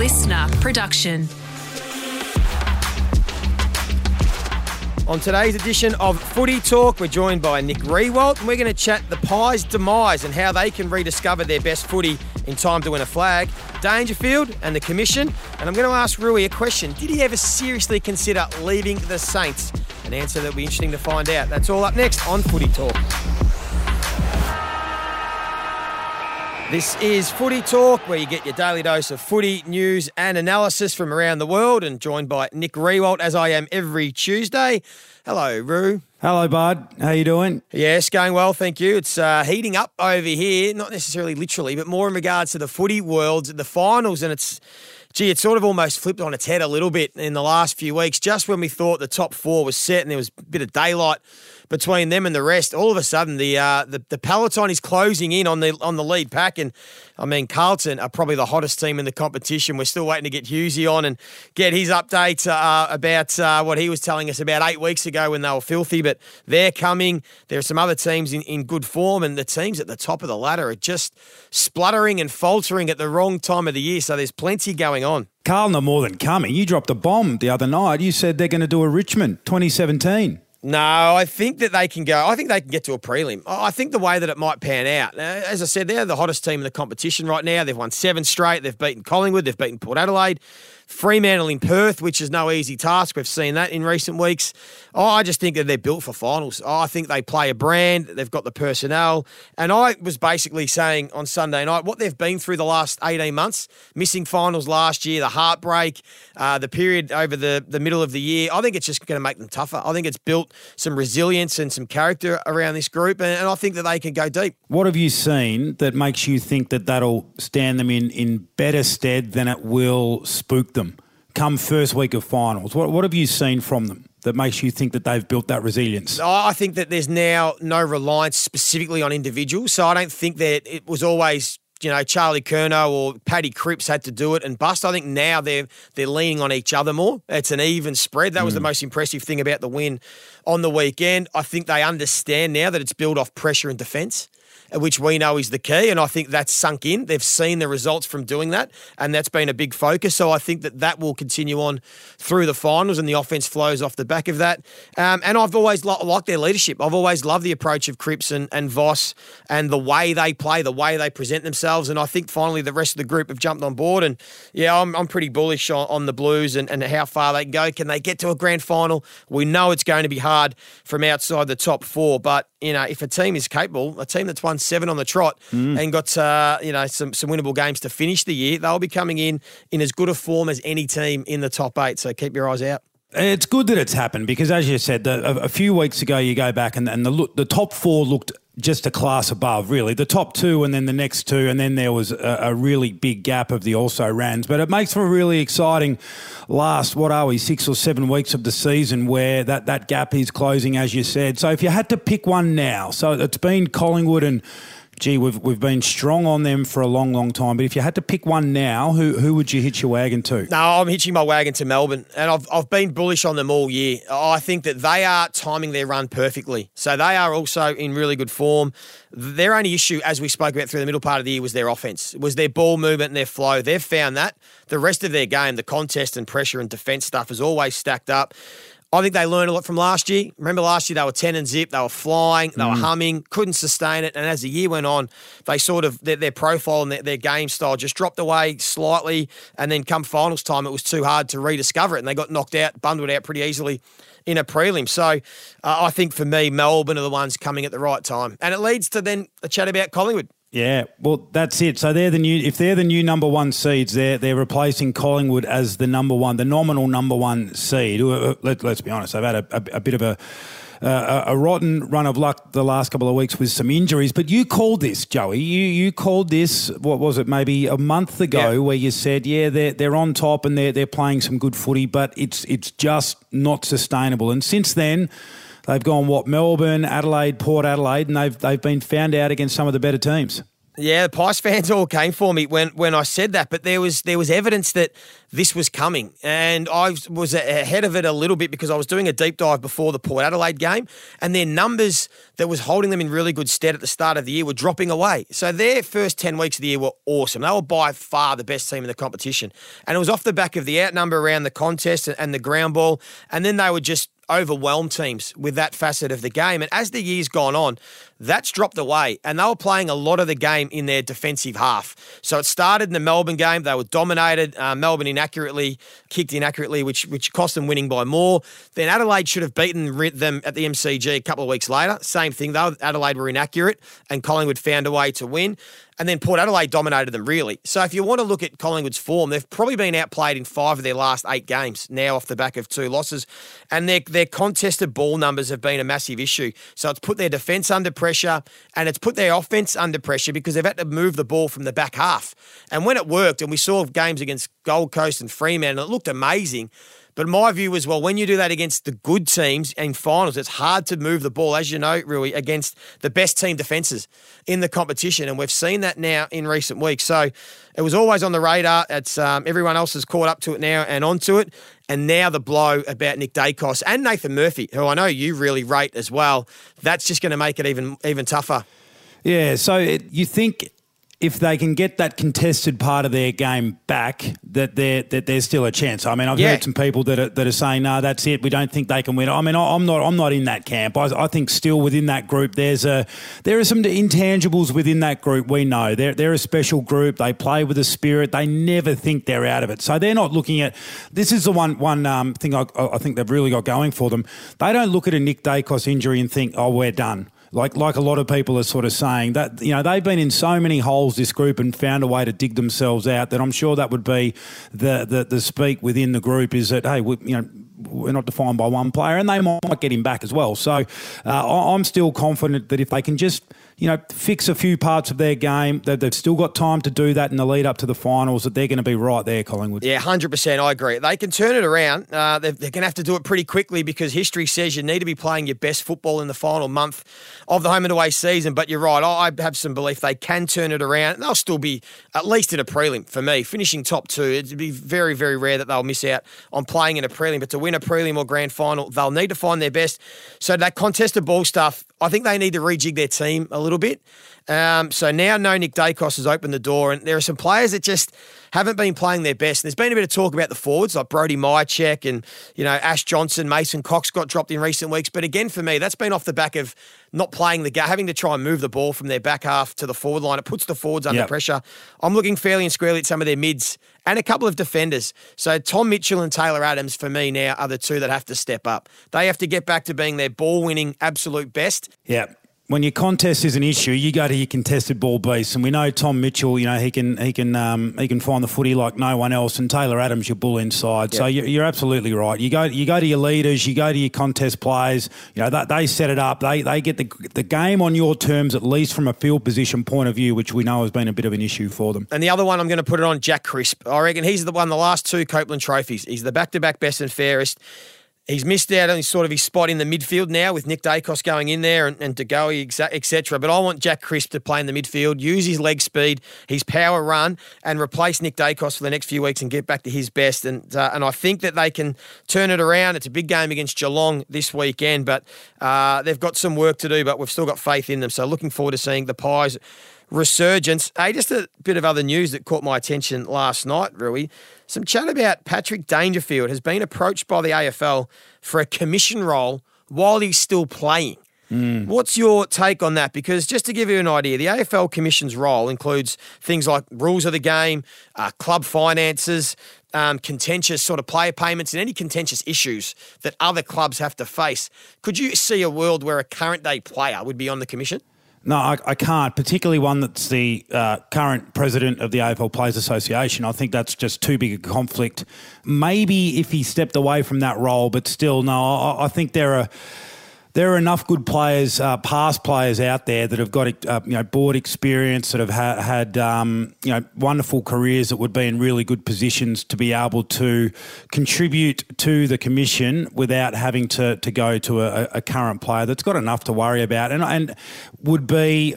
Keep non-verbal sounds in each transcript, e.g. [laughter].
listener production. On today's edition of Footy Talk, we're joined by Nick Riewoldt, and we're going to chat the Pies' demise and how they can rediscover their best footy in time to win a flag, Dangerfield and the Commission. And I'm going to ask Rooey a question. Did he ever seriously consider leaving the Saints? An answer that'll be interesting to find out. That's all up next on Footy Talk. This is Footy Talk, where you get your daily dose of footy news and analysis from around the world, and joined by Nick Riewoldt, as I am every Tuesday. Hello, Roo. Hello, Bud. How you doing? Yes, going well, thank you. It's uh, heating up over here, not necessarily literally, but more in regards to the footy world, the finals, and it's gee, it sort of almost flipped on its head a little bit in the last few weeks. Just when we thought the top four was set and there was a bit of daylight between them and the rest, all of a sudden the uh, the, the peloton is closing in on the on the lead pack. And I mean, Carlton are probably the hottest team in the competition. We're still waiting to get Hughesy on and get his update uh, about uh, what he was telling us about eight weeks ago when they were filthy. But they're coming. There are some other teams in, in good form, and the teams at the top of the ladder are just spluttering and faltering at the wrong time of the year. So there's plenty going on. Carlton are more than coming. You dropped a bomb the other night. You said they're going to do a Richmond 2017. No, I think that they can go. I think they can get to a prelim. I think the way that it might pan out, as I said, they're the hottest team in the competition right now. They've won seven straight. They've beaten Collingwood. They've beaten Port Adelaide. Fremantle in Perth, which is no easy task. We've seen that in recent weeks. Oh, I just think that they're built for finals. Oh, I think they play a brand. They've got the personnel. And I was basically saying on Sunday night what they've been through the last 18 months, missing finals last year, the heartbreak, uh, the period over the, the middle of the year. I think it's just going to make them tougher. I think it's built some resilience and some character around this group. And, and I think that they can go deep. What have you seen that makes you think that that'll stand them in, in better stead than it will spook them? Come first week of finals? What, what have you seen from them? that makes you think that they've built that resilience? I think that there's now no reliance specifically on individuals. So I don't think that it was always you know Charlie Curnow or Paddy Cripps had to do it and bust. I think now they're they're leaning on each other more. It's an even spread. That was mm. the most impressive thing about the win on the weekend. I think they understand now that it's built off pressure and defence which we know is the key. And I think that's sunk in. They've seen the results from doing that, and that's been a big focus. So I think that that will continue on through the finals, and the offense flows off the back of that. Um, and I've always lo- liked their leadership. I've always loved the approach of Cripps and, and Voss and the way they play, the way they present themselves. And I think finally the rest of the group have jumped on board. And yeah, I'm, I'm pretty bullish on, on the Blues and, and how far they can go. Can they get to a grand final? We know it's going to be hard from outside the top four, but you know, if a team is capable, a team that's won seven on the trot mm. and got uh, you know some some winnable games to finish the year, they'll be coming in in as good a form as any team in the top eight. So keep your eyes out. It's good that it's happened because, as you said, the, a, a, few weeks ago, you go back and, and the the top four looked just a class above, really. The top two and then the next two, and then there was a, a, really big gap of the also rans. But it makes for a really exciting last, what are we, six or seven weeks of the season where that, that gap is closing, as you said. So if you had to pick one now, so it's been Collingwood and gee, we've we've been strong on them for a long, long time. But if you had to pick one now, who who would you hitch your wagon to? No, I'm hitching my wagon to Melbourne, and I've I've been bullish on them all year. I think that they are timing their run perfectly. So they are also in really good form. Their only issue, as we spoke about through the middle part of the year, was their offense, was their ball movement and their flow. They've found that the rest of their game, the contest and pressure and defence stuff, is always stacked up. I think they learned a lot from last year. Remember last year they were 10 and zip, they were flying, they mm. were humming, couldn't sustain it. And as the year went on, they sort of, their, their profile and their, their, game style just dropped away slightly. And then come finals time, it was too hard to rediscover it. And they got knocked out, bundled out pretty easily in a prelim. So uh, I think for me, Melbourne are the ones coming at the right time. And it leads to then a chat about Collingwood. Yeah, well, that's it. So they're the new. If they're the new number one seeds, they're they're replacing Collingwood as the number one, the nominal number one seed. Let, us be honest, they've had a, a, a bit of a, Uh, a, a rotten run of luck the last couple of weeks with some injuries. But you called this, Joey. You you called this. What was it? Maybe a month ago, yeah. where you said, yeah, they're they're on top and they're they're playing some good footy, but it's it's just not sustainable. And since then. They've gone what Melbourne, Adelaide, Port Adelaide, and they've they've been found out against some of the better teams. Yeah, the Pies fans all came for me when, when I said that, but there was there was evidence that this was coming, and I was ahead of it a little bit because I was doing a deep dive before the Port Adelaide game, and their numbers that was holding them in really good stead at the start of the year were dropping away. So their first ten weeks of the year were awesome. They were by far the best team in the competition, and it was off the back of the outnumber around the contest and the ground ball, and then they were just overwhelm teams with that facet of the game. And as the year's gone on, that's dropped away. And they were playing a lot of the game in their defensive half. So it started in the Melbourne game. They were dominated. Uh, Melbourne inaccurately kicked inaccurately, which which cost them winning by more. Then Adelaide should have beaten them at the MCG a couple of weeks later. Same thing though. Adelaide were inaccurate, and Collingwood found a way to win. And then Port Adelaide dominated them really. So if you want to look at Collingwood's form, they've probably been outplayed in five of their last eight games now off the back of two losses. And their, their contested ball numbers have been a massive issue. So it's put their defence under pressure and it's put their offence under pressure because they've had to move the ball from the back half. And when it worked, and we saw games against Gold Coast and Fremantle, it looked amazing. But my view was, well, when you do that against the good teams in finals, it's hard to move the ball, as you know, Rooey, against the best team defences in the competition. And we've seen that now in recent weeks. So it was always on the radar. It's um, everyone else has caught up to it now and onto it. And now the blow about Nick Daicos and Nathan Murphy, who I know you really rate as well. That's just going to make it even even tougher. Yeah. So it, you think if they can get that contested part of their game back, that there that there's still a chance. I mean, I've yeah. heard some people that are, that are saying, "No, that's it. We don't think they can win." I mean, I'm not I'm not in that camp. I, I think still within that group, there's a there are some intangibles within that group. We know they're they're a special group. They play with a spirit. They never think they're out of it. So they're not looking at. This is the one one um, thing I, I think they've really got going for them. They don't look at a Nick Daicos injury and think, "Oh, we're done." Like like a lot of people are sort of saying that you know they've been in so many holes this group and found a way to dig themselves out that I'm sure that would be the the, the speak within the group is that hey we, you know we're not defined by one player and they might get him back as well. So uh, I'm still confident that if they can just you know, fix a few parts of their game. They've still got time to do that in the lead up to the finals. That they're going to be right there, Collingwood. Yeah, hundred percent. I agree. They can turn it around. Uh, they're, they're going to have to do it pretty quickly because history says you need to be playing your best football in the final month of the home and away season. But you're right. I have some belief they can turn it around. They'll still be at least in a prelim for me, finishing top two. It'd be very, very rare that they'll miss out on playing in a prelim. But to win a prelim or grand final, they'll need to find their best. So that contested ball stuff I think they need to rejig their team a little bit. Um, so now no Nick Daicos has opened the door, and there are some players that just haven't been playing their best. And there's been a bit of talk about the forwards like Brody Mihocek and you know Ash Johnson, Mason Cox got dropped in recent weeks. But again, for me, that's been off the back of not playing the game, having to try and move the ball from their back half to the forward line. It puts the forwards under yep. pressure. I'm looking fairly and squarely at some of their mids and a couple of defenders. So Tom Mitchell and Taylor Adams for me now are the two that have to step up. They have to get back to being their ball winning absolute best. Yeah when your contest is an issue, you go to your contested ball beast, and we know Tom Mitchell. You know he can he can um, he can find the footy like no one else, and Taylor Adams your bull inside. Yep. So you're, you're, absolutely right. You go you go to your leaders, you go to your contest players. You know that they set it up. They they get the the game on your terms at least from a field position point of view, which we know has been a bit of an issue for them. And the other one I'm going to put it on Jack Crisp. I reckon he's the one the last two Copeland trophies. He's the back to back best and fairest. He's missed out on sort of his spot in the midfield now with Nick Daicos going in there and, and Goey, etc. But I want Jack Crisp to play in the midfield, use his leg speed, his power run, and replace Nick Daicos for the next few weeks and get back to his best. And uh, and I think that they can turn it around. It's a big game against Geelong this weekend, but uh, they've got some work to do, but we've still got faith in them. So looking forward to seeing the Pies resurgence. Hey, just a bit of other news that caught my attention last night, Rooey. Some chat about Patrick Dangerfield has been approached by the AFL for a commission role while he's still playing. Mm. What's your take on that? Because just to give you an idea, the AFL Commission's role includes things like rules of the game, uh, club finances, um, contentious sort of player payments, and any contentious issues that other clubs have to face. Could you see a world where a current day player would be on the commission? No, I, I, can't, particularly one that's the uh, current president of the AFL Players Association. I think that's just too big a conflict. Maybe if he stepped away from that role, but still, no, I, I think there are there are enough good players, uh, past players out there that have got uh, you know board experience, that have ha- had um, you know wonderful careers that would be in really good positions to be able to contribute to the commission without having to to go to a, a current player that's got enough to worry about, and and would be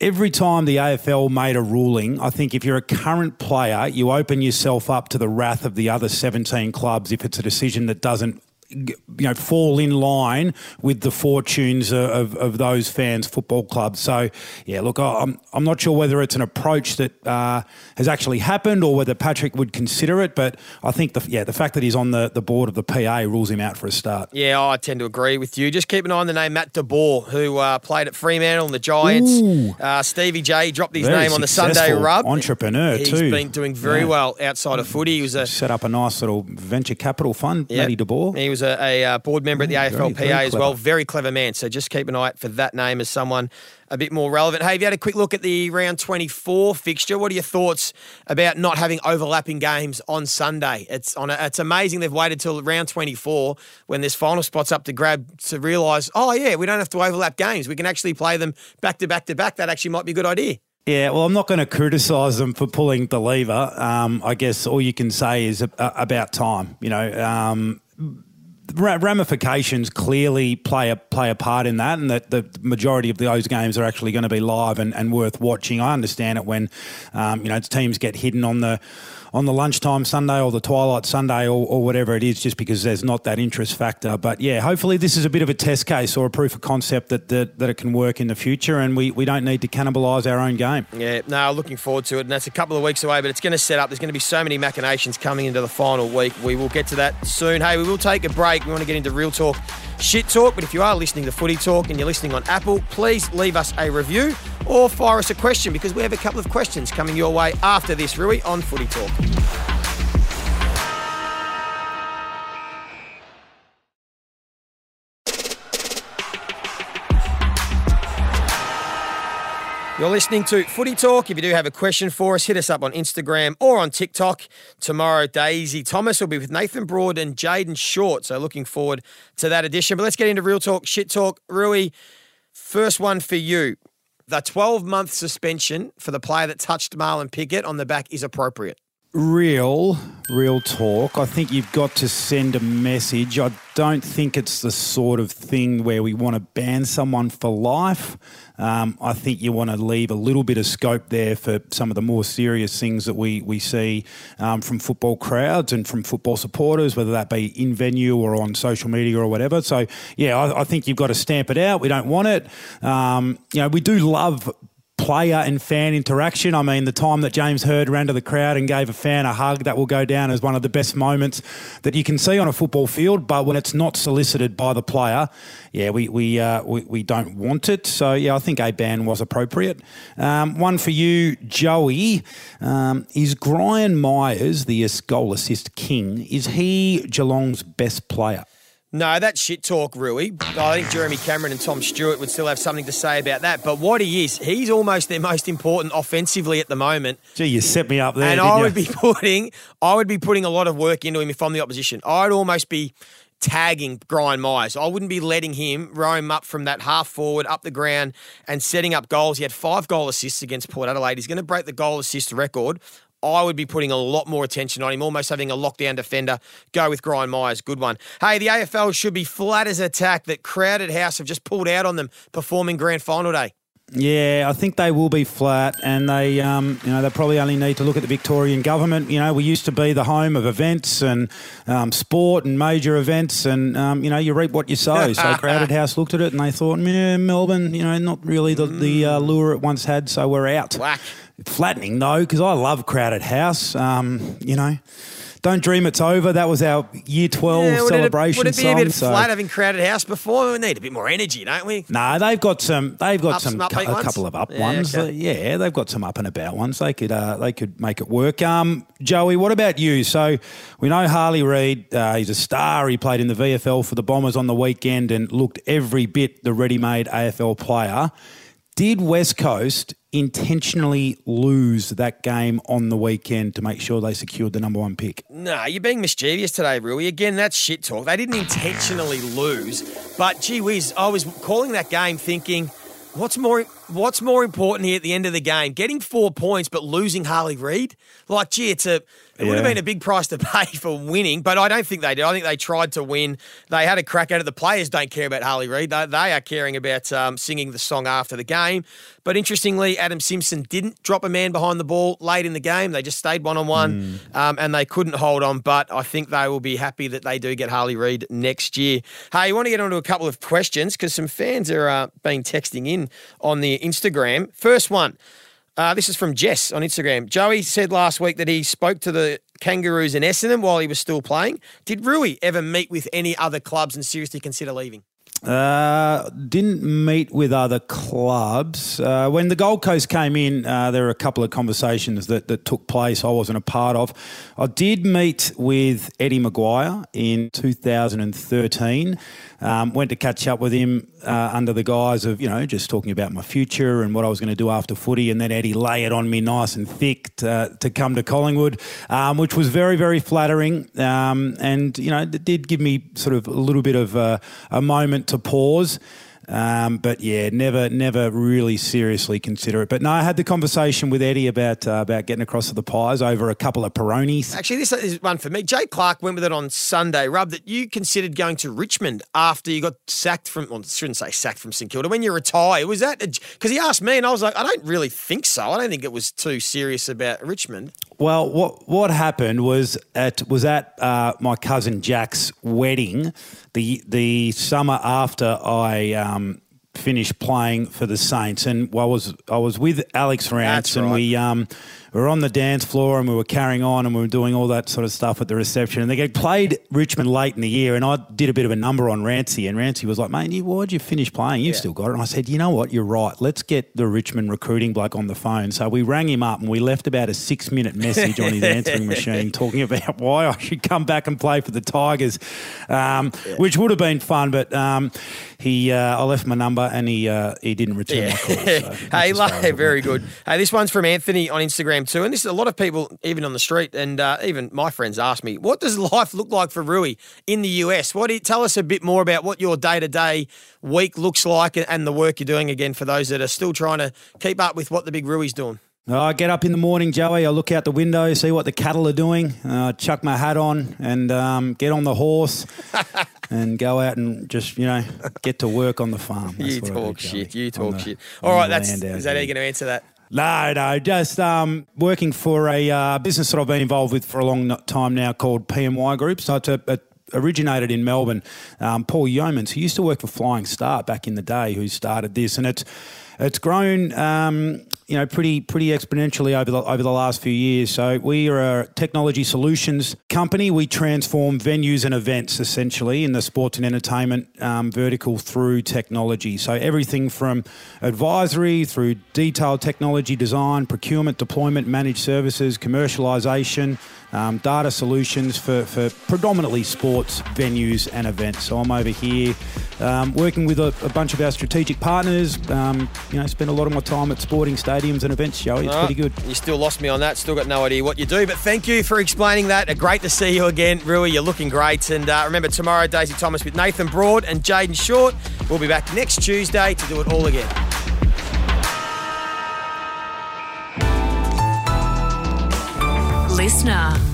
every time the AFL made a ruling, I think if you're a current player, you open yourself up to the wrath of the other 17 clubs if it's a decision that doesn't you know fall in line with the fortunes of, of those fans football clubs. So yeah look I'm, I'm not sure whether it's an approach that uh, has actually happened or whether Patrick would consider it but I think the yeah the fact that he's on the, the board of the PA rules him out for a start. Yeah I tend to agree with you. Just keep an eye on the name Matt DeBoer who uh, played at Fremantle and the Giants. Uh, Stevie J dropped his very name on the Sunday rub. entrepreneur he's too. he's been doing very yeah. well outside of footy. He was a set up a nice little venture capital fund yep. Matty DeBoer was a, a uh, board member at the AFLPA very, very as well. Very clever man. So just keep an eye out for that name as someone a bit more relevant. Hey, have you had a quick look at the round 24 fixture? What are your thoughts about not having overlapping games on Sunday? It's on. A, it's amazing they've waited till round 24 when this final spots up to grab to realise, oh yeah, we don't have to overlap games. We can actually play them back to back to back. That actually might be a good idea. Yeah, well, I'm not going to criticise them for pulling the lever. Um, I guess all you can say is about time. You know, um, ramifications clearly play a play a part in that, and that the majority of those games are actually going to be live and, and worth watching. I understand it when um, you know teams get hidden on the on the lunchtime Sunday or the twilight Sunday or, or, whatever it is, just because there's not that interest factor. But yeah, hopefully this is a bit of a test case or a proof of concept that that, that it can work in the future, and we, we don't need to cannibalise our own game. Yeah, no, looking forward to it, and that's a couple of weeks away, but it's going to set up. There's going to be so many machinations coming into the final week. We will get to that soon. Hey, we will take a break. We want to get into real talk shit talk. But if you are listening to Footy Talk and you're listening on Apple, please leave us a review or fire us a question because we have a couple of questions coming your way after this, Rooey, on Footy Talk. You're listening to Footy Talk. If you do have a question for us, hit us up on Instagram or on TikTok. Tomorrow, Daisy Thomas will be with Nathan Broad and Jayden Short. So looking forward to that edition. But let's get into real talk, shit talk. Rooey, first one for you. The 12 month suspension for the player that touched Marlon Pickett on the back is appropriate real, real talk. I think you've got to send a message. I don't think it's the sort of thing where we want to ban someone for life. Um, I think you want to leave a little bit of scope there for some of the more serious things that we, we see um, from football crowds and from football supporters, whether that be in venue or on social media or whatever. So, yeah, I, I think you've got to stamp it out. We don't want it. Um, you know, we do love player and fan interaction. I mean, the time that James Hird ran to the crowd and gave a fan a hug, that will go down as one of the best moments that you can see on a football field. But when it's not solicited by the player, yeah, we we uh, we, we, don't want it. So yeah, I think a ban was appropriate. Um, one for you, Joey. Um, is Gryan Miers the goal assist king? Is he Geelong's best player? No, that's shit talk, Rooey. I think Jeremy Cameron and Tom Stewart would still have something to say about that. But what he is, he's almost their most important offensively at the moment. Gee, you set me up there. And I would be [laughs] putting, I would be putting a lot of work into him if I'm the opposition. I'd almost be tagging Gryan Miers. I wouldn't be letting him roam up from that half forward up the ground and setting up goals. He had five goal assists against Port Adelaide. He's going to break the goal assist record. I would be putting a lot more attention on him, almost having a lockdown defender. Go with Gryan Miers. Good one. Hey, the AFL should be flat as attack that crowded house have just pulled out on them performing grand final day. Yeah, I think they will be flat, and they, um, you know, they probably only need to look at the Victorian government. You know, we used to be the home of events and um, sport and major events, and um, you know, you reap what you sow. [laughs] So Crowded House looked at it and they thought, yeah, Melbourne, you know, not really the, the uh, lure it once had, so we're out. Whack. Flattening though, because I love Crowded House. Um, you know. Don't Dream It's Over. That was our Year 12 yeah, celebration it, would it be song, a bit so. flat having Crowded House before? We need a bit more energy, don't we? No, nah, they've got some. They've got some, some a couple of up yeah, ones. Okay. Yeah, they've got some up and about ones. They could uh, they could make it work. Um, Joey, what about you? So we know Harley Reid. Uh, he's a star. He played in the VFL for the Bombers on the weekend and looked every bit the ready-made AFL player. Did West Coast intentionally lose that game on the weekend to make sure they secured the number one pick? Nah, you're being mischievous today, Rooey. Again, that's shit talk. They didn't intentionally lose, but gee whiz, I was calling that game thinking, what's more what's more important here at the end of the game? Getting four points but losing Harley Reid? Like, gee, it's a it would have been a big price to [laughs] pay for winning, but I don't think they did. I think they tried to win. They had a crack at it. The players don't care about Harley Reid. They, they are caring about um, singing the song after the game. But interestingly, Adam Simpson didn't drop a man behind the ball late in the game. They just stayed one on one and they couldn't hold on. But I think they will be happy that they do get Harley Reid next year. Hey, you want to get on to a couple of questions because some fans are uh, being texting in on the Instagram. First one. Uh, this is from Jess on Instagram. Joey said last week that he spoke to the Kangaroos in Essendon while he was still playing. Did Rooey ever meet with any other clubs and seriously consider leaving? Uh, didn't meet with other clubs. Uh, when the Gold Coast came in, uh, there were a couple of conversations that, that took place I wasn't a part of. I did meet with Eddie McGuire in 2013. Um, went to catch up with him uh, under the guise of, you know, just talking about my future and what I was going to do after footy. And then Eddie lay it on me nice and thick to, to come to Collingwood, um, which was very, very flattering. Um, and, you know, it did give me sort of a little bit of a moment to pause. Um, but yeah, never, never really seriously consider it. But no, I had the conversation with Eddie about uh, about getting across to the Pies over a couple of Peronis. Actually, this is one for me. Jay Clark went with it on Sunday. Rub that you considered going to Richmond after you got sacked from. Well, I shouldn't say sacked from St Kilda when you retire. Was that because he asked me and I was like, I don't really think so. I don't think it was too serious about Richmond. Well, what what happened was at was at uh, my cousin Jack's wedding, the the summer after I um, finished playing for the Saints, and I was I was with Alex Rance, and we um, we were on the dance floor and we were carrying on and we were doing all that sort of stuff at the reception. And they played Richmond late in the year, and I did a bit of a number on Rancy, and Rancy was like, "Mate, you, why'd you finish playing? You've Yeah. still got it." And I said, "You know what? You're right. Let's get the Richmond recruiting bloke on the phone." So we rang him up and we left about a six minute message on his [laughs] answering machine talking about why I should come back and play for the Tigers, um, which would have been fun. But um, he, uh, I left my number and he uh, he didn't return my call. So [laughs] hey, that's as far as lo- it very good. Hey, this one's from Anthony on Instagram too, and this is a lot of people, even on the street, and uh, even my friends ask me, "What does [laughs] life look like for Rooey in the US?" What do you, tell us a bit more about what your day to day week looks like and, and the work you're doing again for those that are still trying to keep up with what the big Rooey's doing. I get up in the morning, Joey. I look out the window, see what the cattle are doing. Uh, chuck my hat on and um, get on the horse [laughs] and go out and just you know get to work on the farm. That's you I do, talk shit. You talk shit. All right, that's is that how you're going to answer that? No, no, just um, working for a uh, business that I've been involved with for a long time now called PMY Group. So a, a originated in Melbourne. Um, Paul Yeomans, who used to work for Flying Start back in the day, who started this, and it's it's grown, um, you know, pretty pretty exponentially over the over the last few years. So we are a technology solutions company. We transform venues and events essentially in the sports and entertainment um, vertical through technology. So everything from advisory through detailed technology design, procurement, deployment, managed services, commercialization, um, data solutions for, for predominantly sports venues and events. So I'm over here um, working with a, a bunch of our strategic partners. Um, you know, spend a lot of my time at sporting stadiums and events, Joey. It's All pretty good. You still lost me on that. Still got no idea what you do. But thank you for explaining that. Uh, Great to see you again, Rooey. You're looking great. And uh, remember, tomorrow, Daisy Thomas with Nathan Broad and Jayden Short. We'll be back next Tuesday to do it all again. Listener.